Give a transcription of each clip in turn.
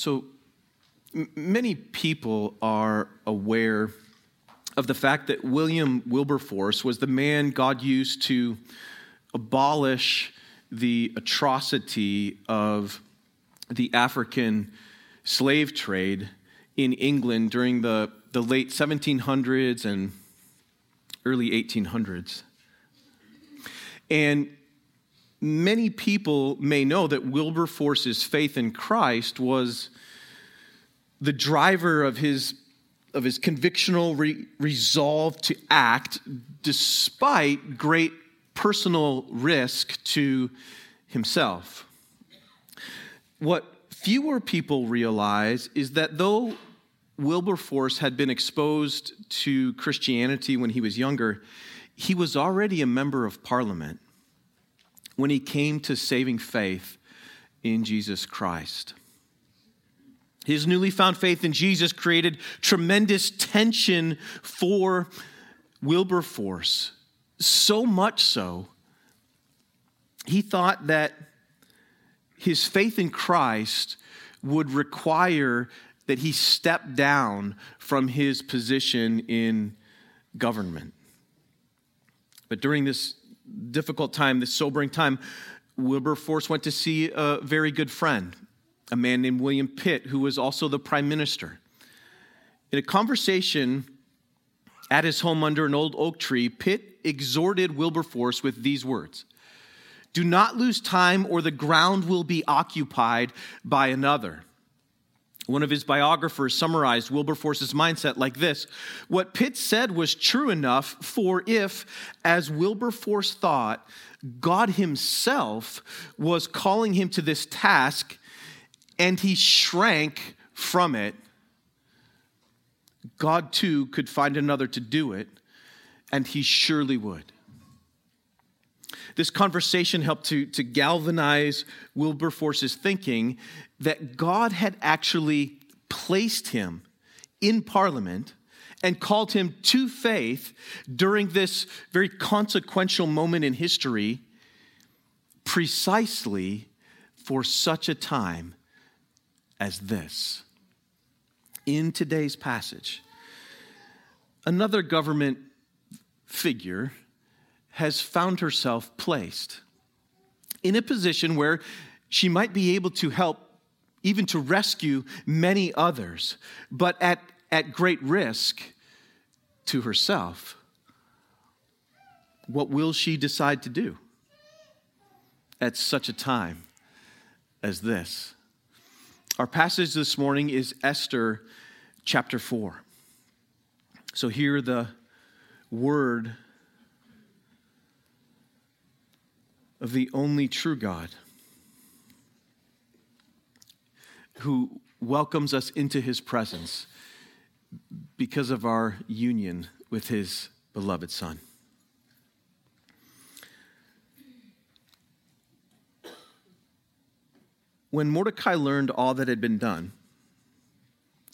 So m- many people are aware of the fact that William Wilberforce was the man God used to abolish the atrocity of the African slave trade in England during the, the late 1700s and early 1800s. And many people may know that Wilberforce's faith in Christ was the driver of his, of his convictional re- resolve to act despite great personal risk to himself. What fewer people realize is that though Wilberforce had been exposed to Christianity when he was younger, he was already a member of parliament when he came to saving faith in Jesus Christ. His newly found faith in Jesus created tremendous tension for Wilberforce. So much so, he thought that his faith in Christ would require that he step down from his position in government. But during this difficult time, this sobering time, Wilberforce went to see a very good friend, a man named William Pitt, who was also the prime minister. In a conversation at his home under an old oak tree, Pitt exhorted Wilberforce with these words Do not lose time, or the ground will be occupied by another. One of his biographers summarized Wilberforce's mindset like this What Pitt said was true enough for if, as Wilberforce thought, God himself was calling him to this task and he shrank from it, God too could find another to do it, and he surely would. This conversation helped to, to galvanize Wilberforce's thinking that God had actually placed him in Parliament and called him to faith during this very consequential moment in history, precisely for such a time as this. In today's passage, another government figure has found herself placed in a position where she might be able to help, even to rescue many others, but at, at great risk to herself. What will she decide to do at such a time as this? Our passage this morning is Esther chapter 4. So, hear the word of the only true God who welcomes us into his presence because of our union with his beloved Son. When Mordecai learned all that had been done,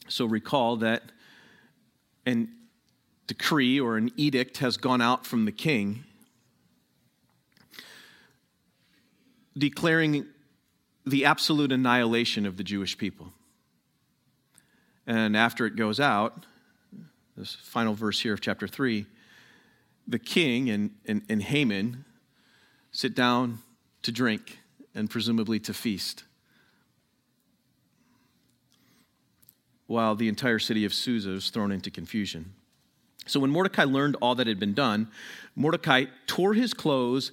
so recall that an decree or an edict has gone out from the king declaring the absolute annihilation of the Jewish people. And after it goes out, this final verse here of chapter 3, the king and, and, and Haman sit down to drink and presumably to feast. While the entire city of Susa was thrown into confusion. So when Mordecai learned all that had been done, Mordecai tore his clothes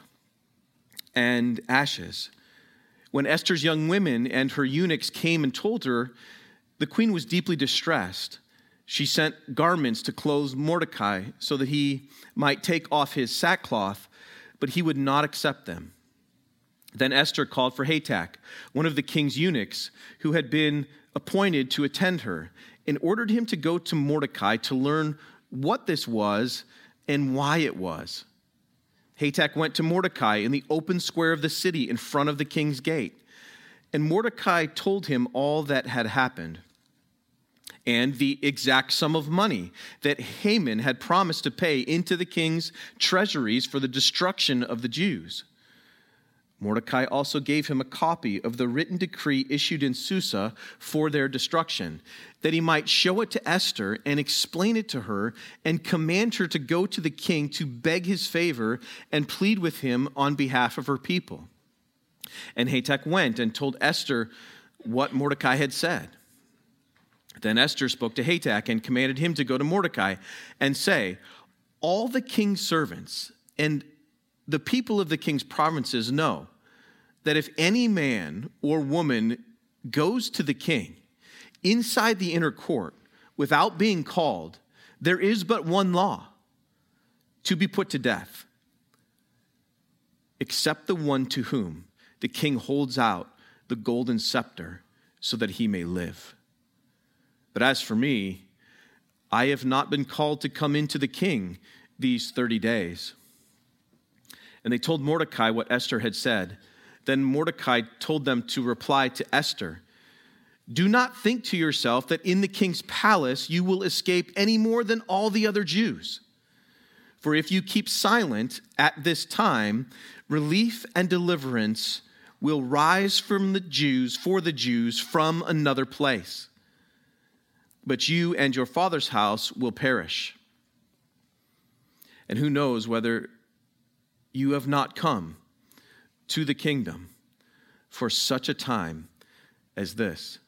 and ashes. When Esther's young women and her eunuchs came and told her, the queen was deeply distressed. She sent garments to clothe Mordecai so that he might take off his sackcloth, but he would not accept them. Then Esther called for Hathach, one of the king's eunuchs, who had been appointed to attend her, and ordered him to go to Mordecai to learn what this was and why it was. Hathach went to Mordecai in the open square of the city in front of the king's gate. And Mordecai told him all that had happened and the exact sum of money that Haman had promised to pay into the king's treasuries for the destruction of the Jews. Mordecai also gave him a copy of the written decree issued in Susa for their destruction, that he might show it to Esther and explain it to her and command her to go to the king to beg his favor and plead with him on behalf of her people. And Hathach went and told Esther what Mordecai had said. Then Esther spoke to Hathach and commanded him to go to Mordecai and say, All the king's servants and the people of the king's provinces know that if any man or woman goes to the king inside the inner court without being called, there is but one law to be put to death, except the one to whom the king holds out the golden scepter so that he may live. But as for me, I have not been called to come into the king these 30 days. And they told Mordecai what Esther had said. Then Mordecai told them to reply to Esther Do not think to yourself that in the king's palace you will escape any more than all the other Jews. For if you keep silent at this time, relief and deliverance will rise from the Jews for the Jews from another place but you and your father's house will perish. And who knows whether you have not come to the kingdom for such a time as this.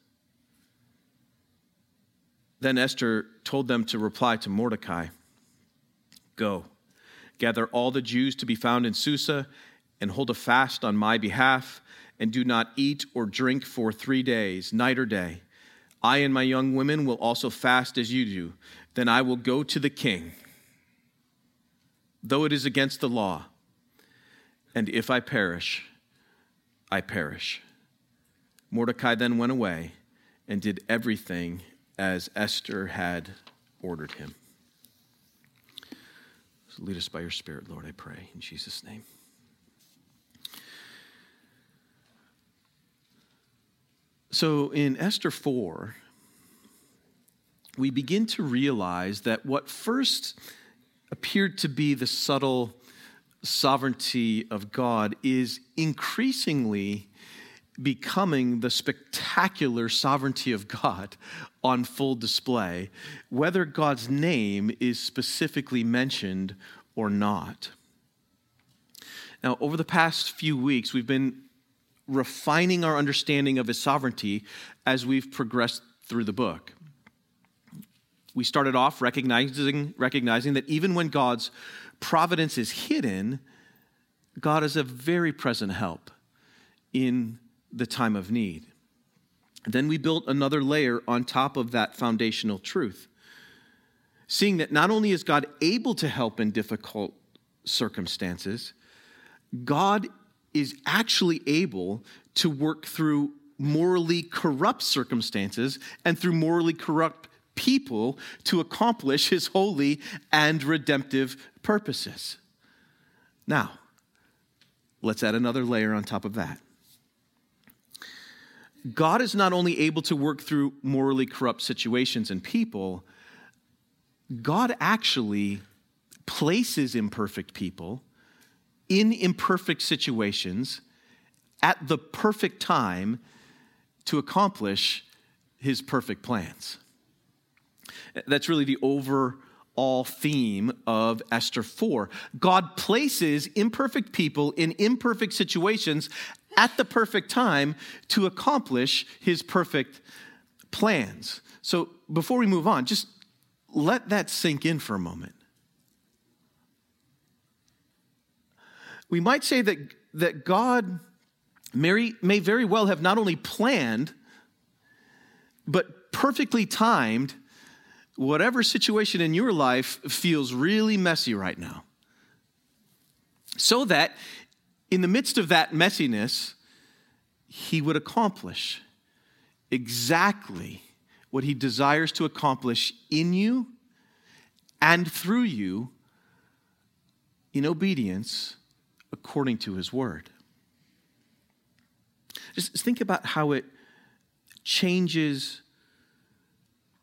Then Esther told them to reply to Mordecai Go, gather all the Jews to be found in Susa, and hold a fast on my behalf, and do not eat or drink for three days, night or day I and my young women will also fast as you do. Then I will go to the king, though it is against the law. And if I perish, I perish. Mordecai then went away and did everything as Esther had ordered him. So lead us by your Spirit, Lord, I pray, in Jesus' name. So in Esther 4, we begin to realize that what first appeared to be the subtle sovereignty of God is increasingly becoming the spectacular sovereignty of God on full display, whether God's name is specifically mentioned or not. Now, over the past few weeks, we've been refining our understanding of his sovereignty as we've progressed through the book. We started off recognizing, recognizing that even when God's providence is hidden, God is a very present help in the time of need. Then we built another layer on top of that foundational truth, seeing that not only is God able to help in difficult circumstances, God is actually able to work through morally corrupt circumstances and through morally corrupt people to accomplish his holy and redemptive purposes. Now, let's add another layer on top of that. God is not only able to work through morally corrupt situations and people, God actually places imperfect people in imperfect situations at the perfect time to accomplish his perfect plans. That's really the overall theme of Esther 4. God places imperfect people in imperfect situations at the perfect time to accomplish his perfect plans. So before we move on, just let that sink in for a moment. we might say that, that God may, may very well have not only planned, but perfectly timed whatever situation in your life feels really messy right now. So that in the midst of that messiness, he would accomplish exactly what he desires to accomplish in you and through you in obedience according to his word. Just think about how it changes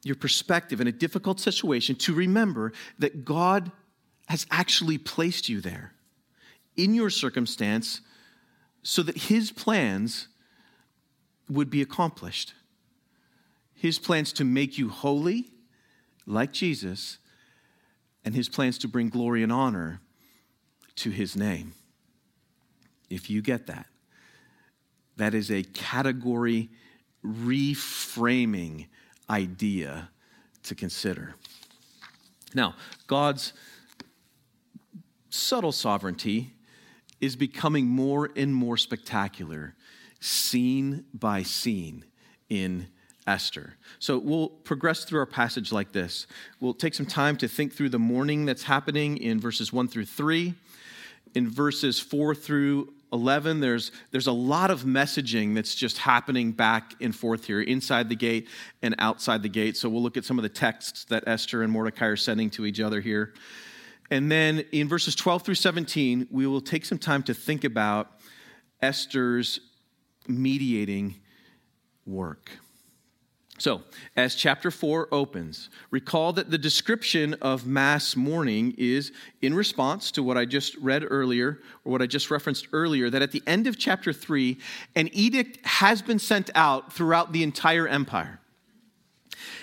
your perspective in a difficult situation to remember that God has actually placed you there in your circumstance so that his plans would be accomplished. His plans to make you holy, like Jesus, and his plans to bring glory and honor to his name. If you get that, that is a category reframing idea to consider. Now, God's subtle sovereignty is becoming more and more spectacular, scene by scene in Esther. So we'll progress through our passage like this. We'll take some time to think through the mourning that's happening in verses 1 through 3. In verses 4 through 11, there's, there's a lot of messaging that's just happening back and forth here, inside the gate and outside the gate. So we'll look at some of the texts that Esther and Mordecai are sending to each other here. And then in verses 12 through 17, we will take some time to think about Esther's mediating work. So, as chapter 4 opens, recall that the description of mass mourning is in response to what I just read earlier, or what I just referenced earlier, that at the end of chapter 3, an edict has been sent out throughout the entire empire.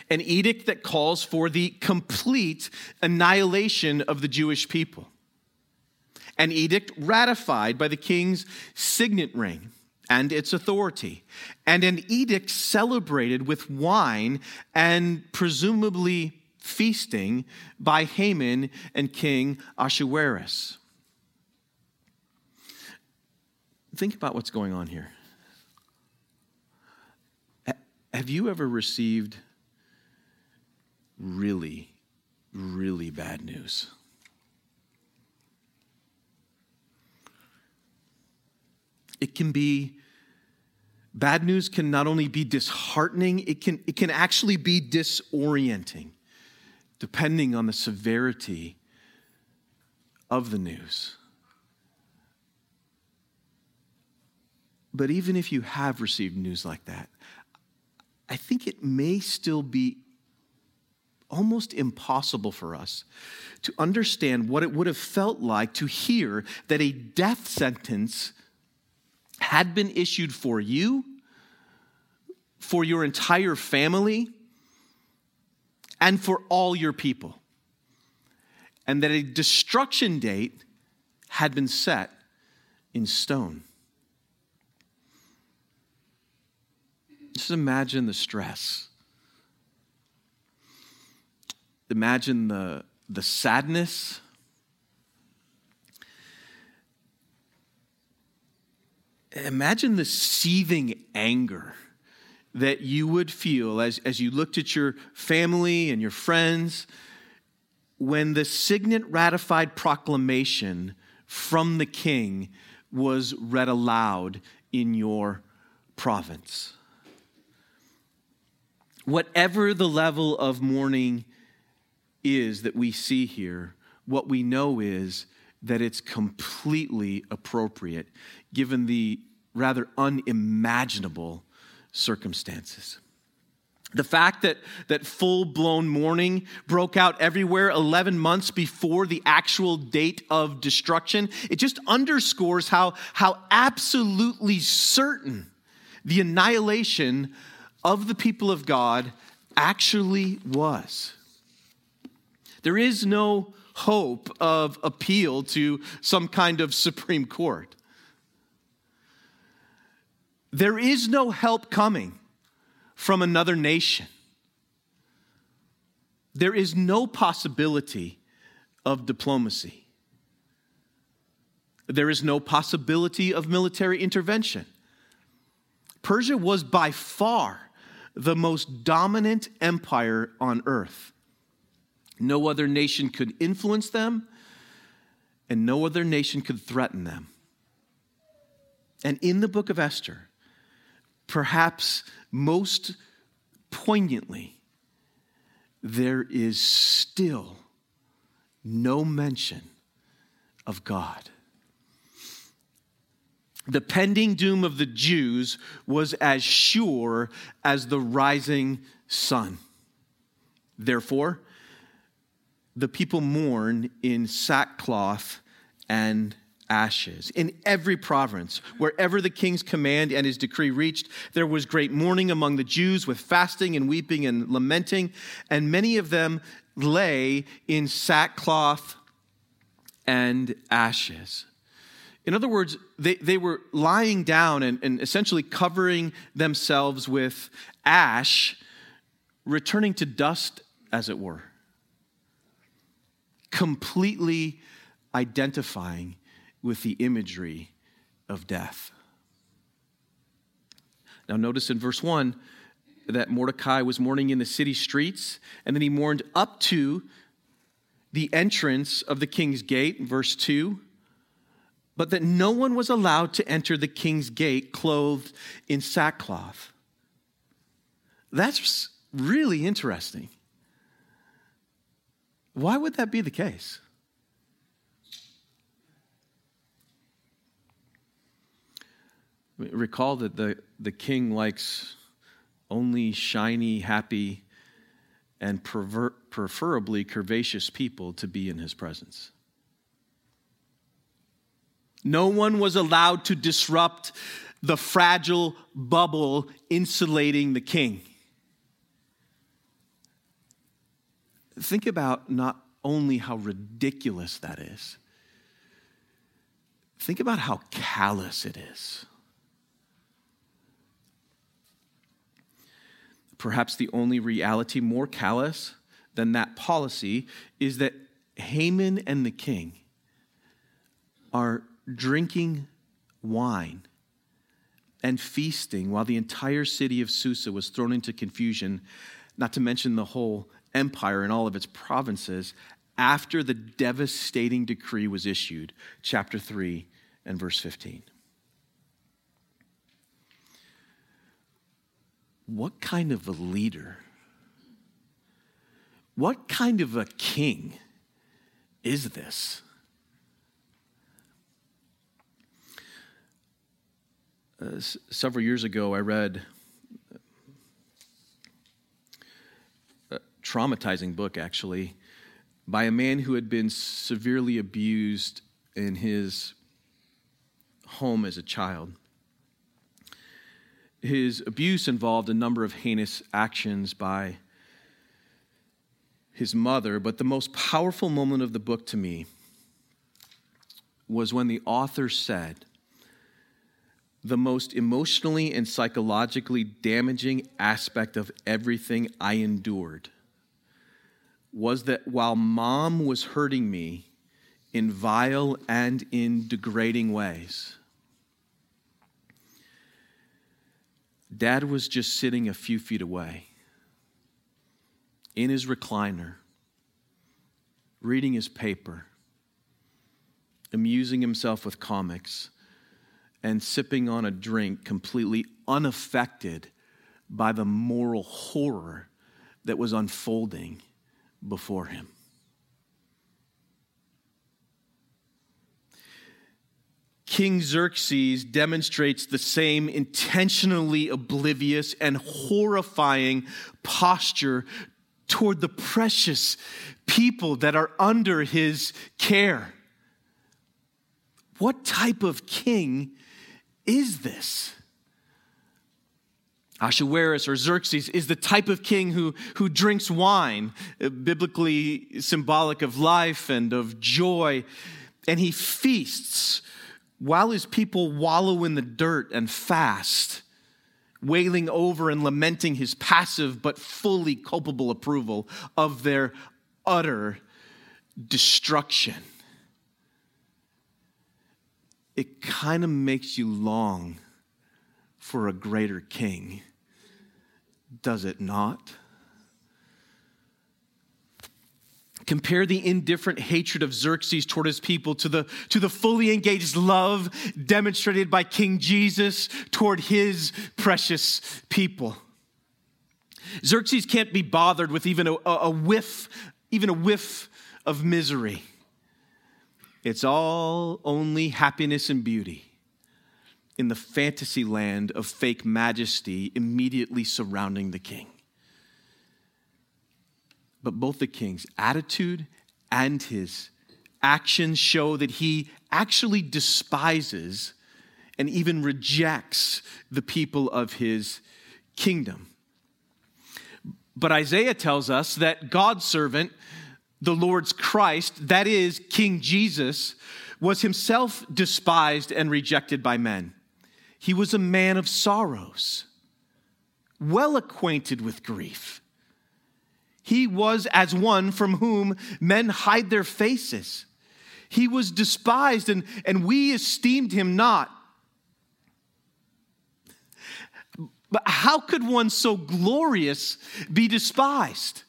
An edict that calls for the complete annihilation of the Jewish people. An edict ratified by the king's signet ring and its authority, and an edict celebrated with wine and presumably feasting by Haman and King Ahasuerus. Think about what's going on here. Have you ever received really, really bad news? It can be bad news can not only be disheartening, it can, it can actually be disorienting, depending on the severity of the news. But even if you have received news like that, I think it may still be almost impossible for us to understand what it would have felt like to hear that a death sentence had been issued for you, for your entire family, and for all your people. And that a destruction date had been set in stone. Just imagine the stress. Imagine the, the sadness imagine the seething anger that you would feel as, as you looked at your family and your friends when the signet ratified proclamation from the king was read aloud in your province. Whatever the level of mourning is that we see here, what we know is that it's completely appropriate given the rather unimaginable circumstances. The fact that, that full blown mourning broke out everywhere 11 months before the actual date of destruction, it just underscores how, how absolutely certain the annihilation of the people of God actually was. There is no hope of appeal to some kind of Supreme Court. There is no help coming from another nation. There is no possibility of diplomacy. There is no possibility of military intervention. Persia was by far the most dominant empire on earth. No other nation could influence them, and no other nation could threaten them. And in the book of Esther, perhaps most poignantly, there is still no mention of God. The pending doom of the Jews was as sure as the rising sun. Therefore, the people mourn in sackcloth and ashes. In every province, wherever the king's command and his decree reached, there was great mourning among the Jews with fasting and weeping and lamenting, and many of them lay in sackcloth and ashes. In other words, they, they were lying down and, and essentially covering themselves with ash, returning to dust, as it were, completely identifying with the imagery of death. Now, notice in verse 1 that Mordecai was mourning in the city streets, and then he mourned up to the entrance of the king's gate, verse 2, but that no one was allowed to enter the king's gate clothed in sackcloth. That's really interesting. Why would that be the case? Recall that the, the king likes only shiny, happy, and prefer, preferably curvaceous people to be in his presence. No one was allowed to disrupt the fragile bubble insulating the king. Think about not only how ridiculous that is, think about how callous it is. Perhaps the only reality more callous than that policy is that Haman and the king are drinking wine and feasting while the entire city of Susa was thrown into confusion, not to mention the whole empire and all of its provinces, after the devastating decree was issued. Chapter 3 and verse 15. What kind of a leader, what kind of a king is this? Uh, s- several years ago, I read a traumatizing book, actually, by a man who had been severely abused in his home as a child. His abuse involved a number of heinous actions by his mother, but the most powerful moment of the book to me was when the author said, The most emotionally and psychologically damaging aspect of everything I endured was that while mom was hurting me in vile and in degrading ways, Dad was just sitting a few feet away in his recliner, reading his paper, amusing himself with comics, and sipping on a drink completely unaffected by the moral horror that was unfolding before him. King Xerxes demonstrates the same intentionally oblivious and horrifying posture toward the precious people that are under his care. What type of king is this? Ahasuerus or Xerxes is the type of king who, who drinks wine, uh, biblically symbolic of life and of joy, and he feasts while his people wallow in the dirt and fast, wailing over and lamenting his passive but fully culpable approval of their utter destruction. It kind of makes you long for a greater king, does it not? Compare the indifferent hatred of Xerxes toward his people to the, to the fully engaged love demonstrated by King Jesus toward his precious people. Xerxes can't be bothered with even a, a whiff, even a whiff of misery. It's all only happiness and beauty in the fantasy land of fake majesty immediately surrounding the king. But both the king's attitude and his actions show that he actually despises and even rejects the people of his kingdom. But Isaiah tells us that God's servant, the Lord's Christ, that is, King Jesus, was himself despised and rejected by men. He was a man of sorrows, well acquainted with grief. He was as one from whom men hide their faces. He was despised, and, and we esteemed him not. But how could one so glorious be despised?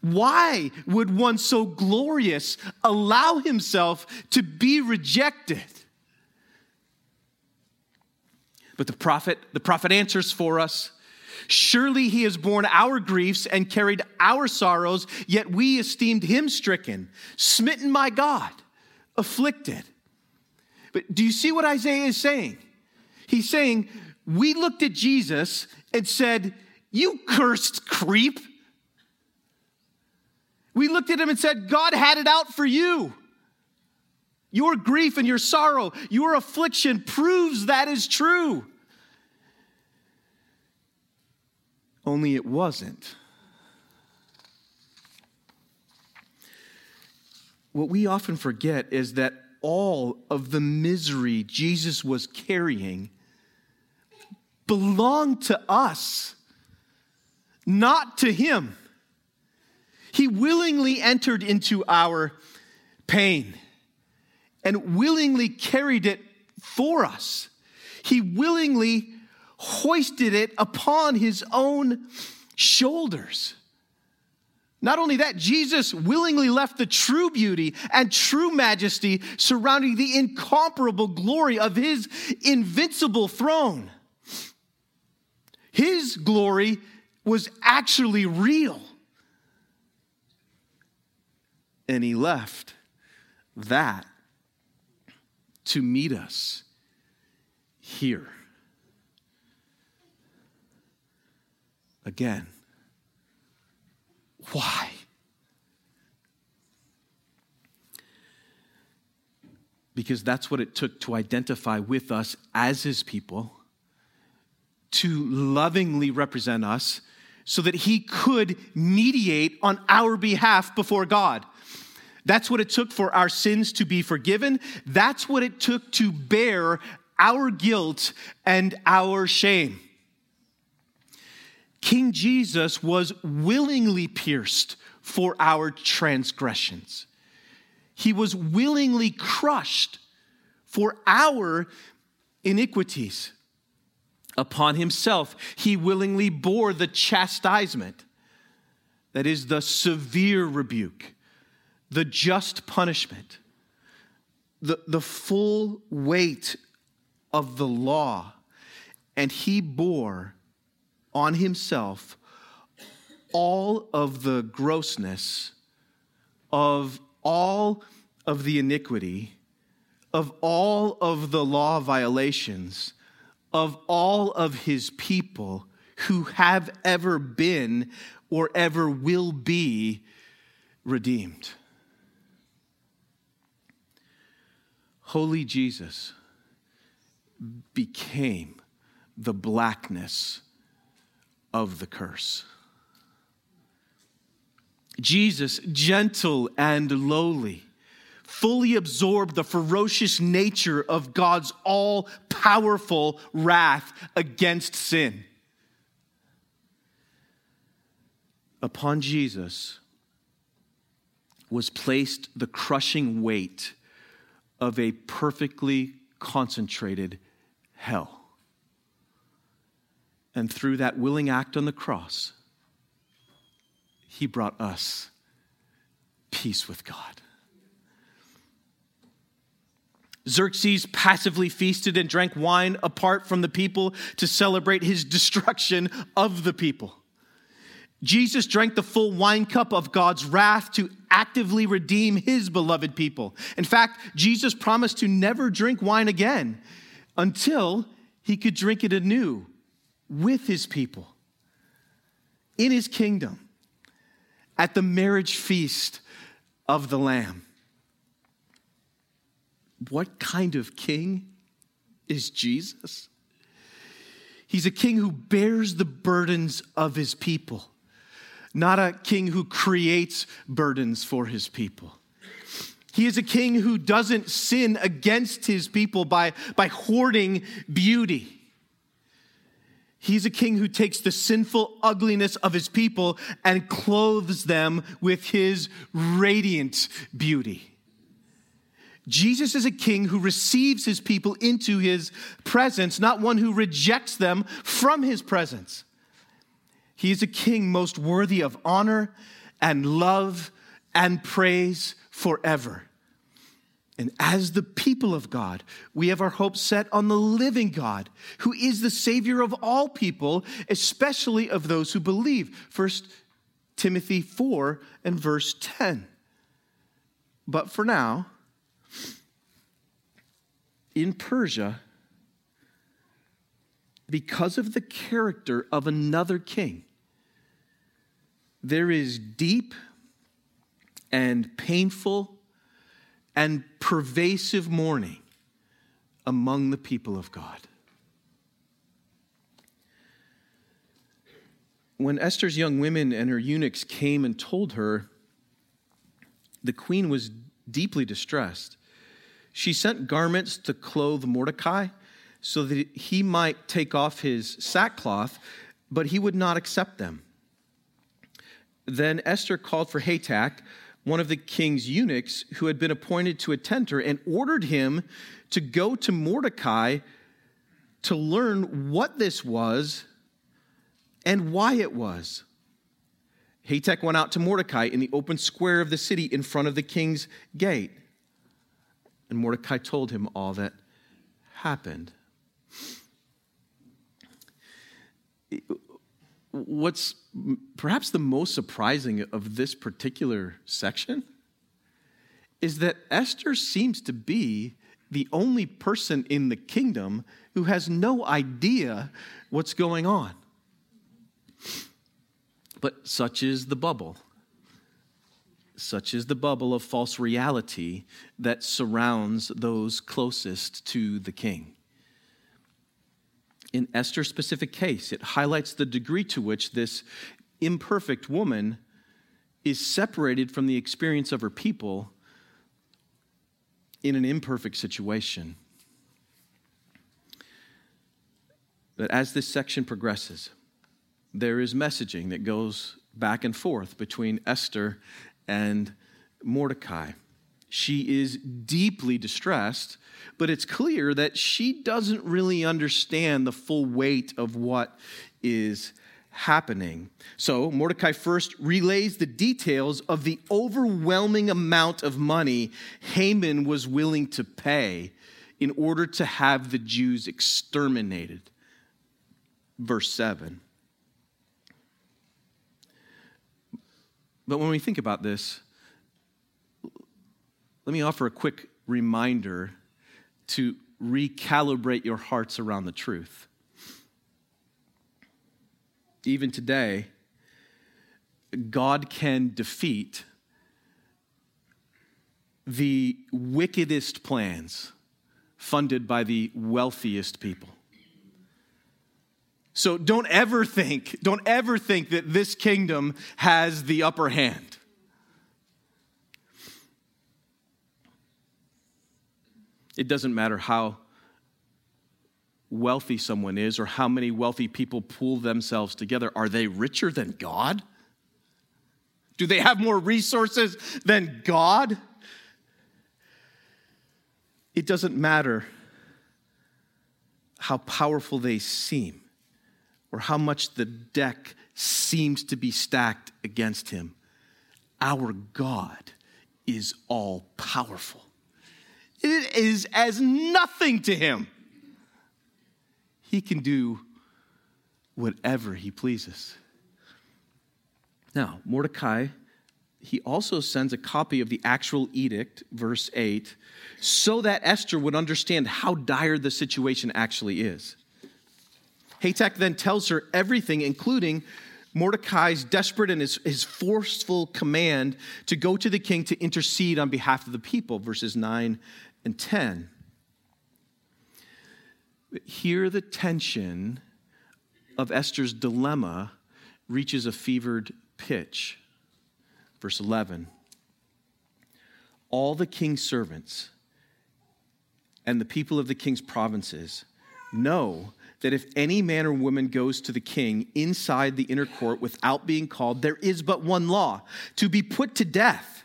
Why would one so glorious allow himself to be rejected? But the prophet, the prophet answers for us Surely he has borne our griefs and carried our sorrows, yet we esteemed him stricken, smitten by God, afflicted. But do you see what Isaiah is saying? He's saying, We looked at Jesus and said, You cursed creep. We looked at him and said, God had it out for you. Your grief and your sorrow, your affliction proves that is true. Only it wasn't. What we often forget is that all of the misery Jesus was carrying belonged to us, not to him. He willingly entered into our pain and willingly carried it for us. He willingly hoisted it upon his own shoulders. Not only that, Jesus willingly left the true beauty and true majesty surrounding the incomparable glory of his invincible throne. His glory was actually real. And he left that to meet us here. Again. Why? Because that's what it took to identify with us as his people, to lovingly represent us, so that he could mediate on our behalf before God. That's what it took for our sins to be forgiven. That's what it took to bear our guilt and our shame. King Jesus was willingly pierced for our transgressions. He was willingly crushed for our iniquities. Upon himself, he willingly bore the chastisement that is, the severe rebuke, the just punishment, the, the full weight of the law, and he bore on himself all of the grossness of all of the iniquity, of all of the law violations, of all of his people who have ever been or ever will be redeemed. Holy Jesus became the blackness of the curse. Jesus, gentle and lowly, fully absorbed the ferocious nature of God's all powerful wrath against sin. Upon Jesus was placed the crushing weight of a perfectly concentrated hell. And through that willing act on the cross, he brought us peace with God. Xerxes passively feasted and drank wine apart from the people to celebrate his destruction of the people. Jesus drank the full wine cup of God's wrath to actively redeem his beloved people. In fact, Jesus promised to never drink wine again until he could drink it anew with his people in his kingdom at the marriage feast of the Lamb. What kind of king is Jesus? He's a king who bears the burdens of his people not a king who creates burdens for his people. He is a king who doesn't sin against his people by, by hoarding beauty. He's a king who takes the sinful ugliness of his people and clothes them with his radiant beauty. Jesus is a king who receives his people into his presence, not one who rejects them from his presence. He is a king most worthy of honor and love and praise forever. And as the people of God, we have our hope set on the living God, who is the Savior of all people, especially of those who believe. 1 Timothy 4 and verse 10. But for now, in Persia, because of the character of another king. There is deep and painful and pervasive mourning among the people of God. When Esther's young women and her eunuchs came and told her, the queen was deeply distressed. She sent garments to clothe Mordecai so that he might take off his sackcloth, but he would not accept them. Then Esther called for Hathach, one of the king's eunuchs, who had been appointed to attend her, and ordered him to go to Mordecai to learn what this was and why it was. Hathach went out to Mordecai in the open square of the city in front of the king's gate. And Mordecai told him all that happened what's perhaps the most surprising of this particular section is that Esther seems to be the only person in the kingdom who has no idea what's going on. But such is the bubble. Such is the bubble of false reality that surrounds those closest to the king in Esther's specific case, it highlights the degree to which this imperfect woman is separated from the experience of her people in an imperfect situation. But as this section progresses, there is messaging that goes back and forth between Esther and Mordecai. She is deeply distressed, but it's clear that she doesn't really understand the full weight of what is happening. So Mordecai first relays the details of the overwhelming amount of money Haman was willing to pay in order to have the Jews exterminated. Verse 7. But when we think about this, let me offer a quick reminder to recalibrate your hearts around the truth. Even today, God can defeat the wickedest plans funded by the wealthiest people. So don't ever think, don't ever think that this kingdom has the upper hand. It doesn't matter how wealthy someone is or how many wealthy people pool themselves together. Are they richer than God? Do they have more resources than God? It doesn't matter how powerful they seem or how much the deck seems to be stacked against him. Our God is all powerful. It is as nothing to him. He can do whatever he pleases. Now, Mordecai, he also sends a copy of the actual edict, verse 8, so that Esther would understand how dire the situation actually is. Hathach then tells her everything, including Mordecai's desperate and his, his forceful command to go to the king to intercede on behalf of the people, verses 9 and 10. Here, the tension of Esther's dilemma reaches a fevered pitch. Verse 11 All the king's servants and the people of the king's provinces know that if any man or woman goes to the king inside the inner court without being called, there is but one law to be put to death,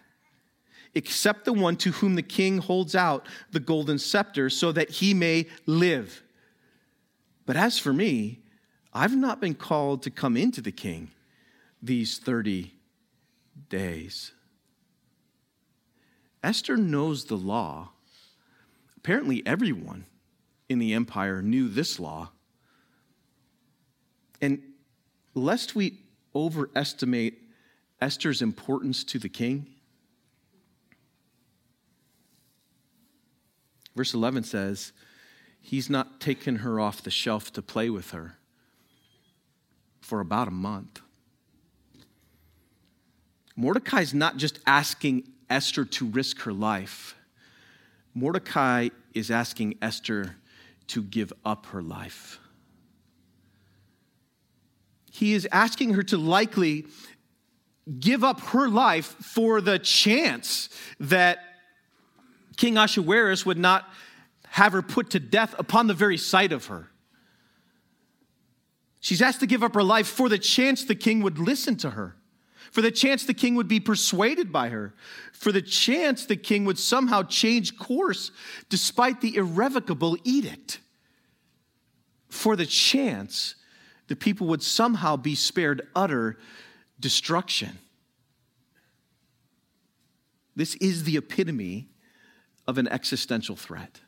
except the one to whom the king holds out the golden scepter so that he may live. But as for me, I've not been called to come into the king these 30 days. Esther knows the law. Apparently, everyone in the empire knew this law. And lest we overestimate Esther's importance to the king, verse 11 says, He's not taken her off the shelf to play with her for about a month. Mordecai's not just asking Esther to risk her life, Mordecai is asking Esther to give up her life. He is asking her to likely give up her life for the chance that King Ahasuerus would not have her put to death upon the very sight of her. She's asked to give up her life for the chance the king would listen to her for the chance the king would be persuaded by her, for the chance the king would somehow change course despite the irrevocable edict, for the chance the people would somehow be spared utter destruction. This is the epitome of an existential threat.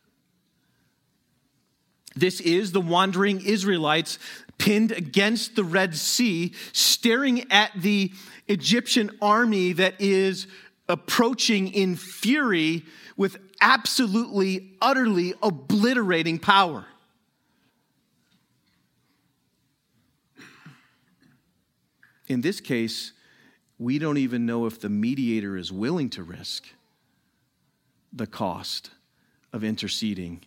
This is the wandering Israelites pinned against the Red Sea, staring at the Egyptian army that is approaching in fury with absolutely, utterly obliterating power. In this case, we don't even know if the mediator is willing to risk the cost of interceding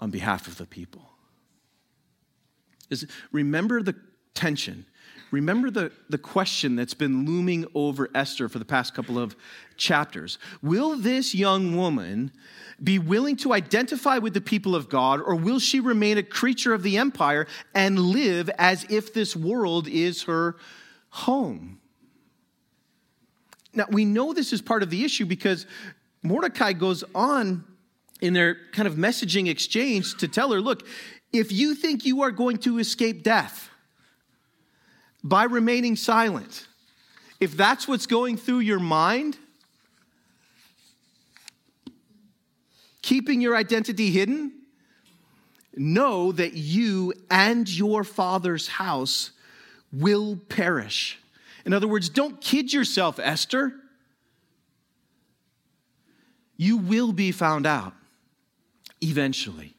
on behalf of the people. Is, remember the tension. Remember the, the question that's been looming over Esther for the past couple of chapters. Will this young woman be willing to identify with the people of God, or will she remain a creature of the empire and live as if this world is her home? Now, we know this is part of the issue because Mordecai goes on in their kind of messaging exchange to tell her, look, if you think you are going to escape death by remaining silent, if that's what's going through your mind, keeping your identity hidden, know that you and your father's house will perish. In other words, don't kid yourself, Esther. You will be found out eventually.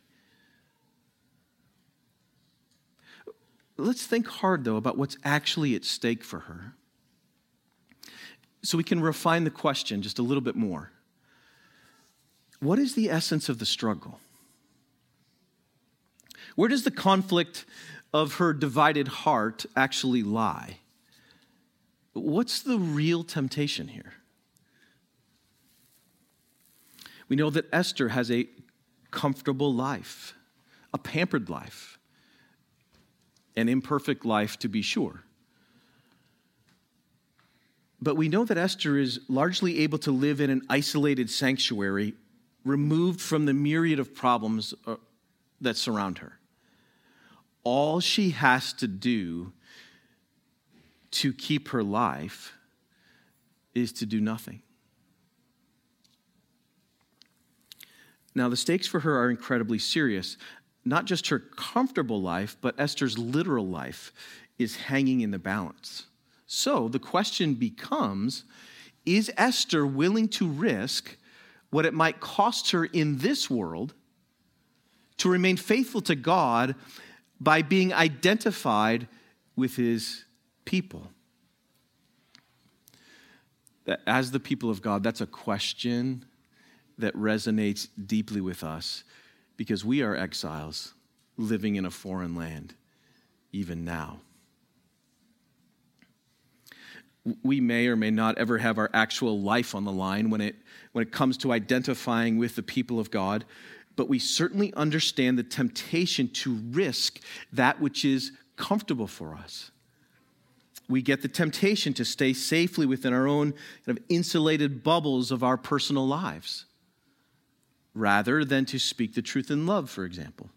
Let's think hard, though, about what's actually at stake for her. So we can refine the question just a little bit more. What is the essence of the struggle? Where does the conflict of her divided heart actually lie? What's the real temptation here? We know that Esther has a comfortable life, a pampered life, an imperfect life to be sure. But we know that Esther is largely able to live in an isolated sanctuary, removed from the myriad of problems uh, that surround her. all she has to do to keep her life is to do nothing. Now, the stakes for her are incredibly serious. Not just her comfortable life, but Esther's literal life is hanging in the balance. So the question becomes is Esther willing to risk what it might cost her in this world to remain faithful to God by being identified with his people? As the people of God, that's a question that resonates deeply with us because we are exiles living in a foreign land, even now. We may or may not ever have our actual life on the line when it, when it comes to identifying with the people of God, but we certainly understand the temptation to risk that which is comfortable for us. We get the temptation to stay safely within our own kind of insulated bubbles of our personal lives rather than to speak the truth in love, for example,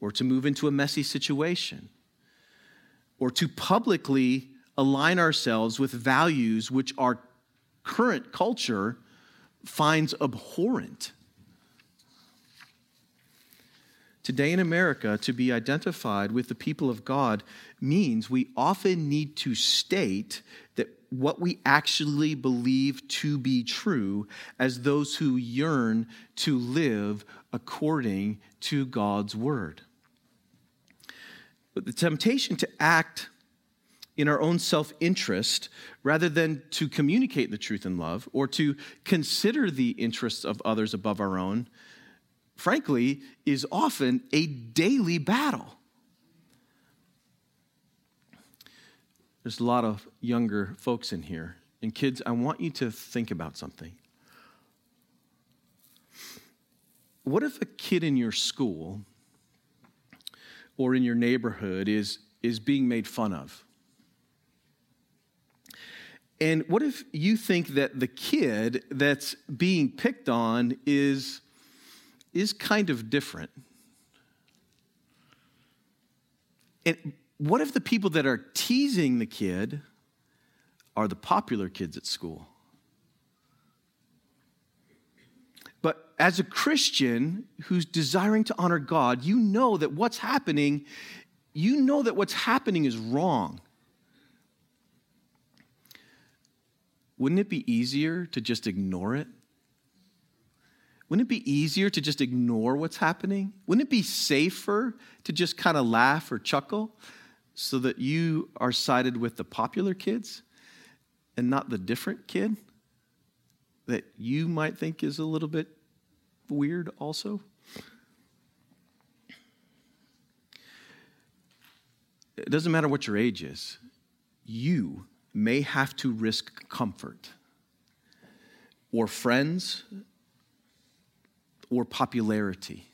or to move into a messy situation, or to publicly align ourselves with values which our current culture finds abhorrent. Today in America, to be identified with the people of God means we often need to state that what we actually believe to be true as those who yearn to live according to God's word. But the temptation to act in our own self interest rather than to communicate the truth in love or to consider the interests of others above our own, frankly, is often a daily battle. There's a lot of younger folks in here. And kids, I want you to think about something. What if a kid in your school or in your neighborhood is, is being made fun of? And what if you think that the kid that's being picked on is, is kind of different? And what if the people that are teasing the kid are the popular kids at school? But as a Christian who's desiring to honor God, you know that what's happening, you know that what's happening is wrong. Wouldn't it be easier to just ignore it? Wouldn't it be easier to just ignore what's happening? Wouldn't it be safer to just kind of laugh or chuckle? So that you are sided with the popular kids and not the different kid that you might think is a little bit weird also? It doesn't matter what your age is, you may have to risk comfort or friends or popularity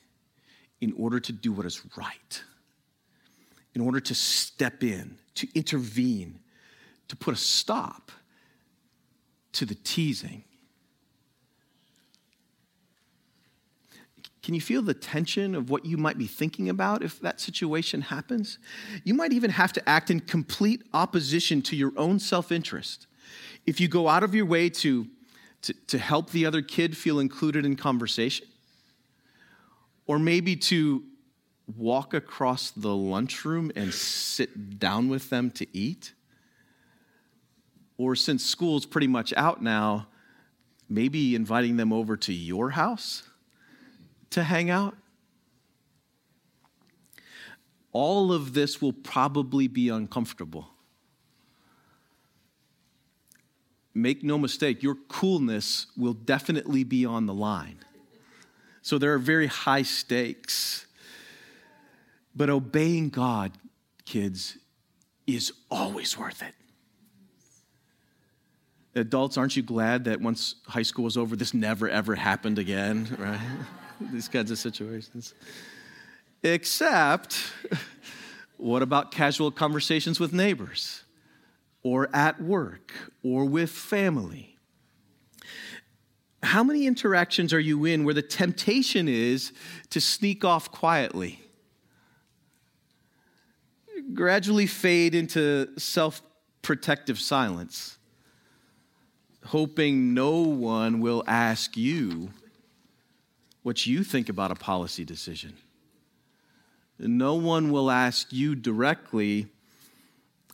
in order to do what is right in order to step in, to intervene, to put a stop to the teasing. Can you feel the tension of what you might be thinking about if that situation happens? You might even have to act in complete opposition to your own self interest. If you go out of your way to, to, to help the other kid feel included in conversation, or maybe to walk across the lunchroom and sit down with them to eat? Or since school's pretty much out now, maybe inviting them over to your house to hang out? All of this will probably be uncomfortable. Make no mistake, your coolness will definitely be on the line. So there are very high stakes but obeying God, kids, is always worth it. Adults, aren't you glad that once high school was over, this never ever happened again, right? These kinds of situations. Except, what about casual conversations with neighbors, or at work, or with family? How many interactions are you in where the temptation is to sneak off quietly? Gradually fade into self protective silence, hoping no one will ask you what you think about a policy decision. No one will ask you directly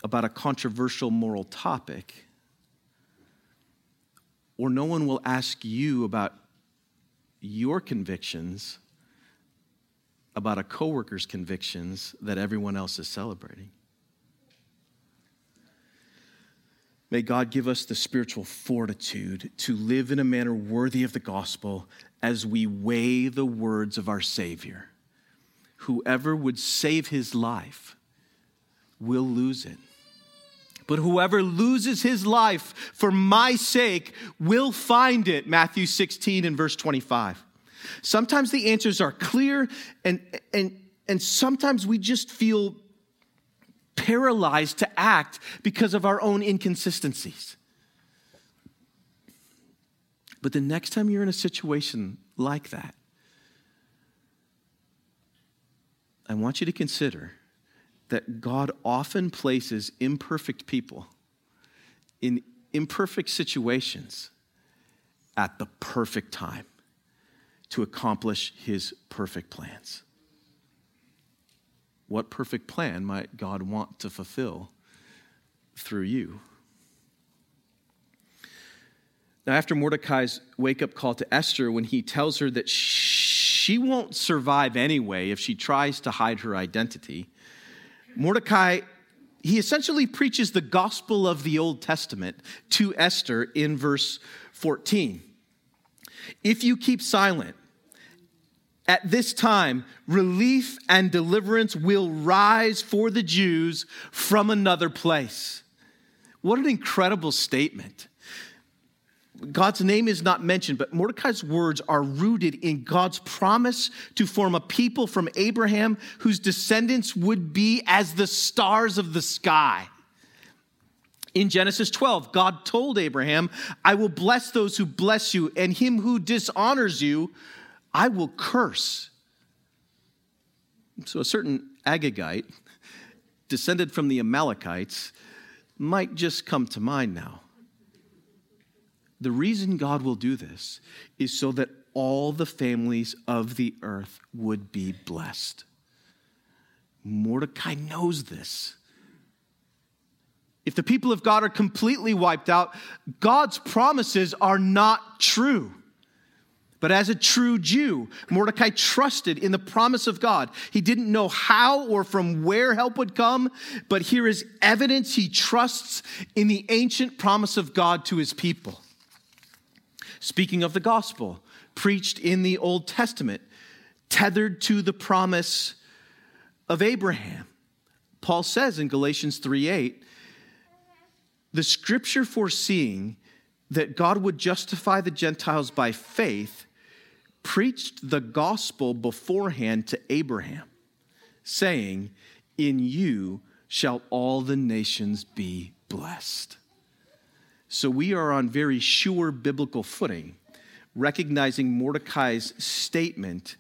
about a controversial moral topic, or no one will ask you about your convictions about a coworker's convictions that everyone else is celebrating. May God give us the spiritual fortitude to live in a manner worthy of the gospel as we weigh the words of our Savior. Whoever would save his life will lose it. But whoever loses his life for my sake will find it. Matthew 16 and verse 25. Sometimes the answers are clear, and, and, and sometimes we just feel paralyzed to act because of our own inconsistencies. But the next time you're in a situation like that, I want you to consider that God often places imperfect people in imperfect situations at the perfect time to accomplish his perfect plans. What perfect plan might God want to fulfill through you? Now, after Mordecai's wake up call to Esther, when he tells her that she won't survive anyway if she tries to hide her identity, Mordecai, he essentially preaches the gospel of the Old Testament to Esther in verse 14. If you keep silent, at this time, relief and deliverance will rise for the Jews from another place. What an incredible statement. God's name is not mentioned, but Mordecai's words are rooted in God's promise to form a people from Abraham whose descendants would be as the stars of the sky. In Genesis 12, God told Abraham, I will bless those who bless you, and him who dishonors you, I will curse. So a certain Agagite, descended from the Amalekites, might just come to mind now. The reason God will do this is so that all the families of the earth would be blessed. Mordecai knows this. If the people of God are completely wiped out, God's promises are not true. But as a true Jew, Mordecai trusted in the promise of God. He didn't know how or from where help would come, but here is evidence he trusts in the ancient promise of God to his people. Speaking of the gospel, preached in the Old Testament, tethered to the promise of Abraham. Paul says in Galatians 3 8, the scripture foreseeing that God would justify the Gentiles by faith preached the gospel beforehand to Abraham, saying, In you shall all the nations be blessed. So we are on very sure biblical footing, recognizing Mordecai's statement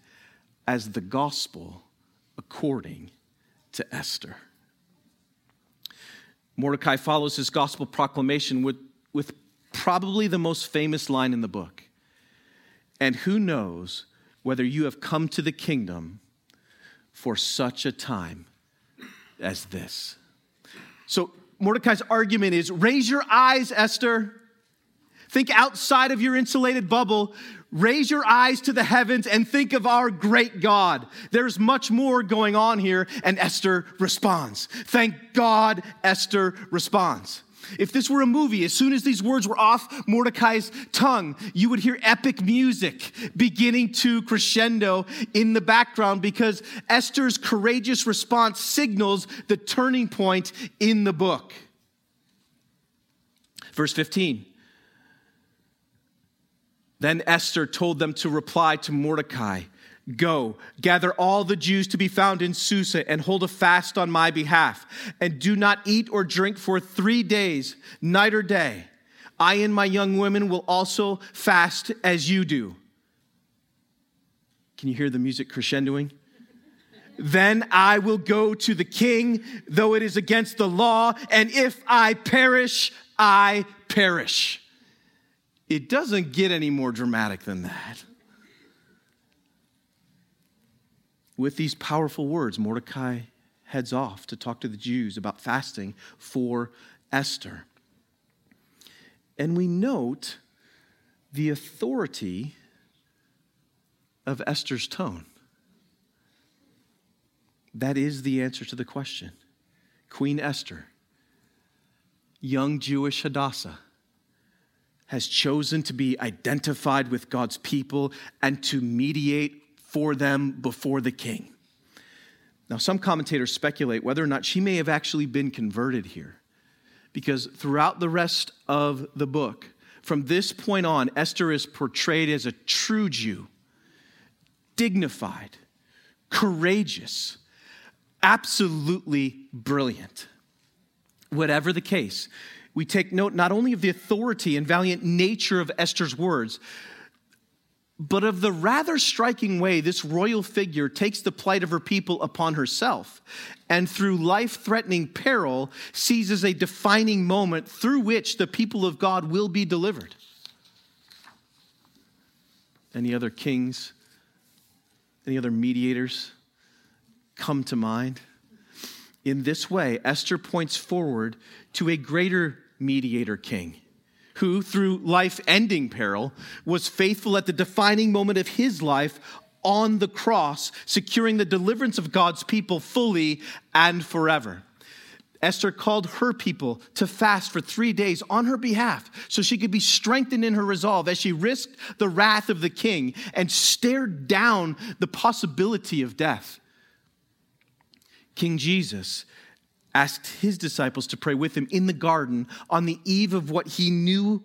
as the gospel according to Esther. Mordecai follows his gospel proclamation with, with probably the most famous line in the book. And who knows whether you have come to the kingdom for such a time as this? So, Mordecai's argument is raise your eyes, Esther. Think outside of your insulated bubble. Raise your eyes to the heavens and think of our great God. There's much more going on here. And Esther responds. Thank God Esther responds. If this were a movie, as soon as these words were off Mordecai's tongue, you would hear epic music beginning to crescendo in the background because Esther's courageous response signals the turning point in the book. Verse 15. Then Esther told them to reply to Mordecai Go, gather all the Jews to be found in Susa and hold a fast on my behalf, and do not eat or drink for three days, night or day. I and my young women will also fast as you do. Can you hear the music crescendoing? then I will go to the king, though it is against the law, and if I perish, I perish. It doesn't get any more dramatic than that. With these powerful words, Mordecai heads off to talk to the Jews about fasting for Esther. And we note the authority of Esther's tone. That is the answer to the question. Queen Esther, young Jewish Hadassah, has chosen to be identified with God's people and to mediate for them before the king. Now, some commentators speculate whether or not she may have actually been converted here, because throughout the rest of the book, from this point on, Esther is portrayed as a true Jew, dignified, courageous, absolutely brilliant. Whatever the case, we take note not only of the authority and valiant nature of Esther's words, but of the rather striking way this royal figure takes the plight of her people upon herself and through life threatening peril seizes a defining moment through which the people of God will be delivered. Any other kings? Any other mediators come to mind? In this way, Esther points forward to a greater mediator king who, through life ending peril, was faithful at the defining moment of his life on the cross, securing the deliverance of God's people fully and forever. Esther called her people to fast for three days on her behalf so she could be strengthened in her resolve as she risked the wrath of the king and stared down the possibility of death. King Jesus asked his disciples to pray with him in the garden on the eve of what he knew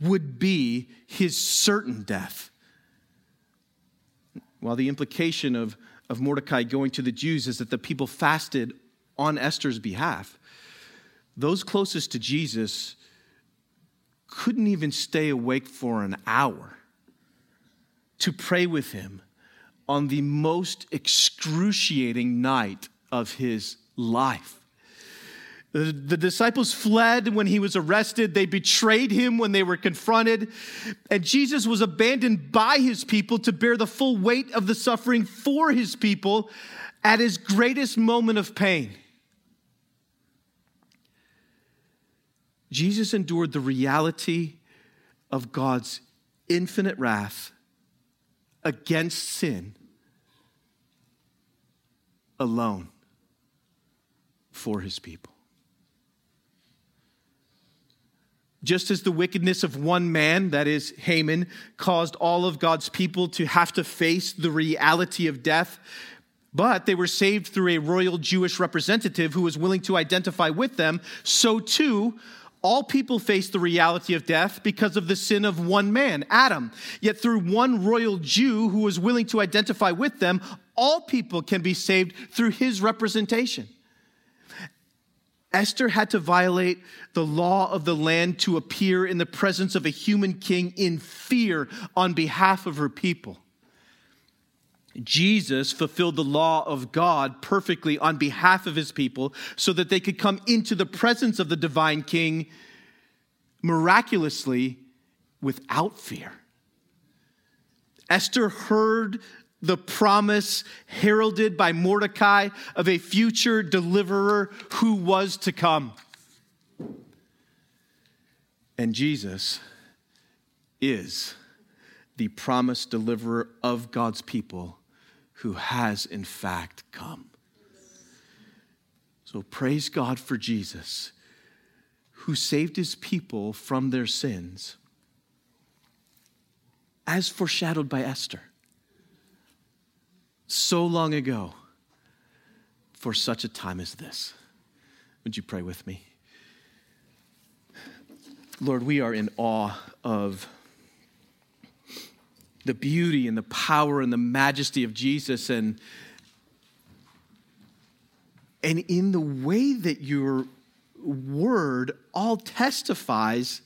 would be his certain death. While the implication of, of Mordecai going to the Jews is that the people fasted on Esther's behalf, those closest to Jesus couldn't even stay awake for an hour to pray with him on the most excruciating night of his life. The, the, disciples fled when he was arrested. They betrayed him when they were confronted. And Jesus was abandoned by his people to bear the full weight of the suffering for his people at his greatest moment of pain. Jesus endured the reality of God's infinite wrath against sin alone for his people. Just as the wickedness of one man, that is Haman, caused all of God's people to have to face the reality of death, but they were saved through a royal Jewish representative who was willing to identify with them, so too, all people face the reality of death because of the sin of one man, Adam. Yet through one royal Jew who was willing to identify with them, all people can be saved through his representation. Esther had to violate the law of the land to appear in the presence of a human king in fear on behalf of her people. Jesus fulfilled the law of God perfectly on behalf of his people so that they could come into the presence of the divine king miraculously without fear. Esther heard the promise heralded by Mordecai of a future deliverer who was to come. And Jesus is the promised deliverer of God's people who has in fact come. So praise God for Jesus who saved his people from their sins as foreshadowed by Esther so long ago for such a time as this. Would you pray with me? Lord, we are in awe of the beauty and the power and the majesty of Jesus and and in the way that your word all testifies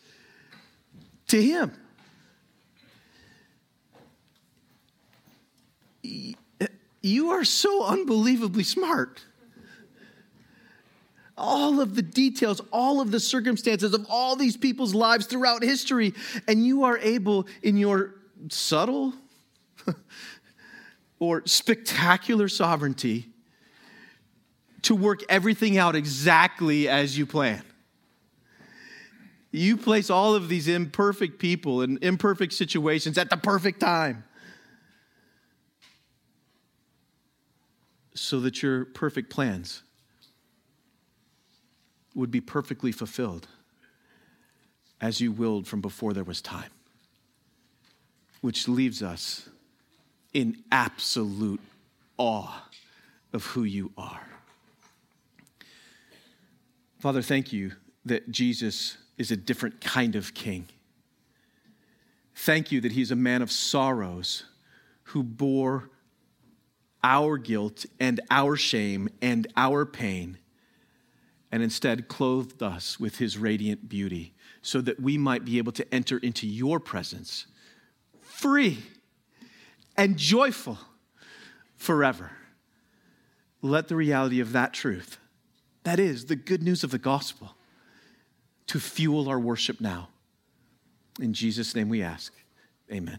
to him. You are so unbelievably smart. All of the details, all of the circumstances of all these people's lives throughout history, and you are able, in your subtle or spectacular sovereignty, to work everything out exactly as you plan. You place all of these imperfect people in imperfect situations at the perfect time so that your perfect plans would be perfectly fulfilled as you willed from before there was time. Which leaves us in absolute awe of who you are. Father, thank you that Jesus is a different kind of king. Thank you that he's a man of sorrows who bore our guilt and our shame and our pain and instead clothed us with his radiant beauty so that we might be able to enter into your presence free and joyful forever. Let the reality of that truth, that is the good news of the gospel, to fuel our worship now. In Jesus' name we ask. Amen.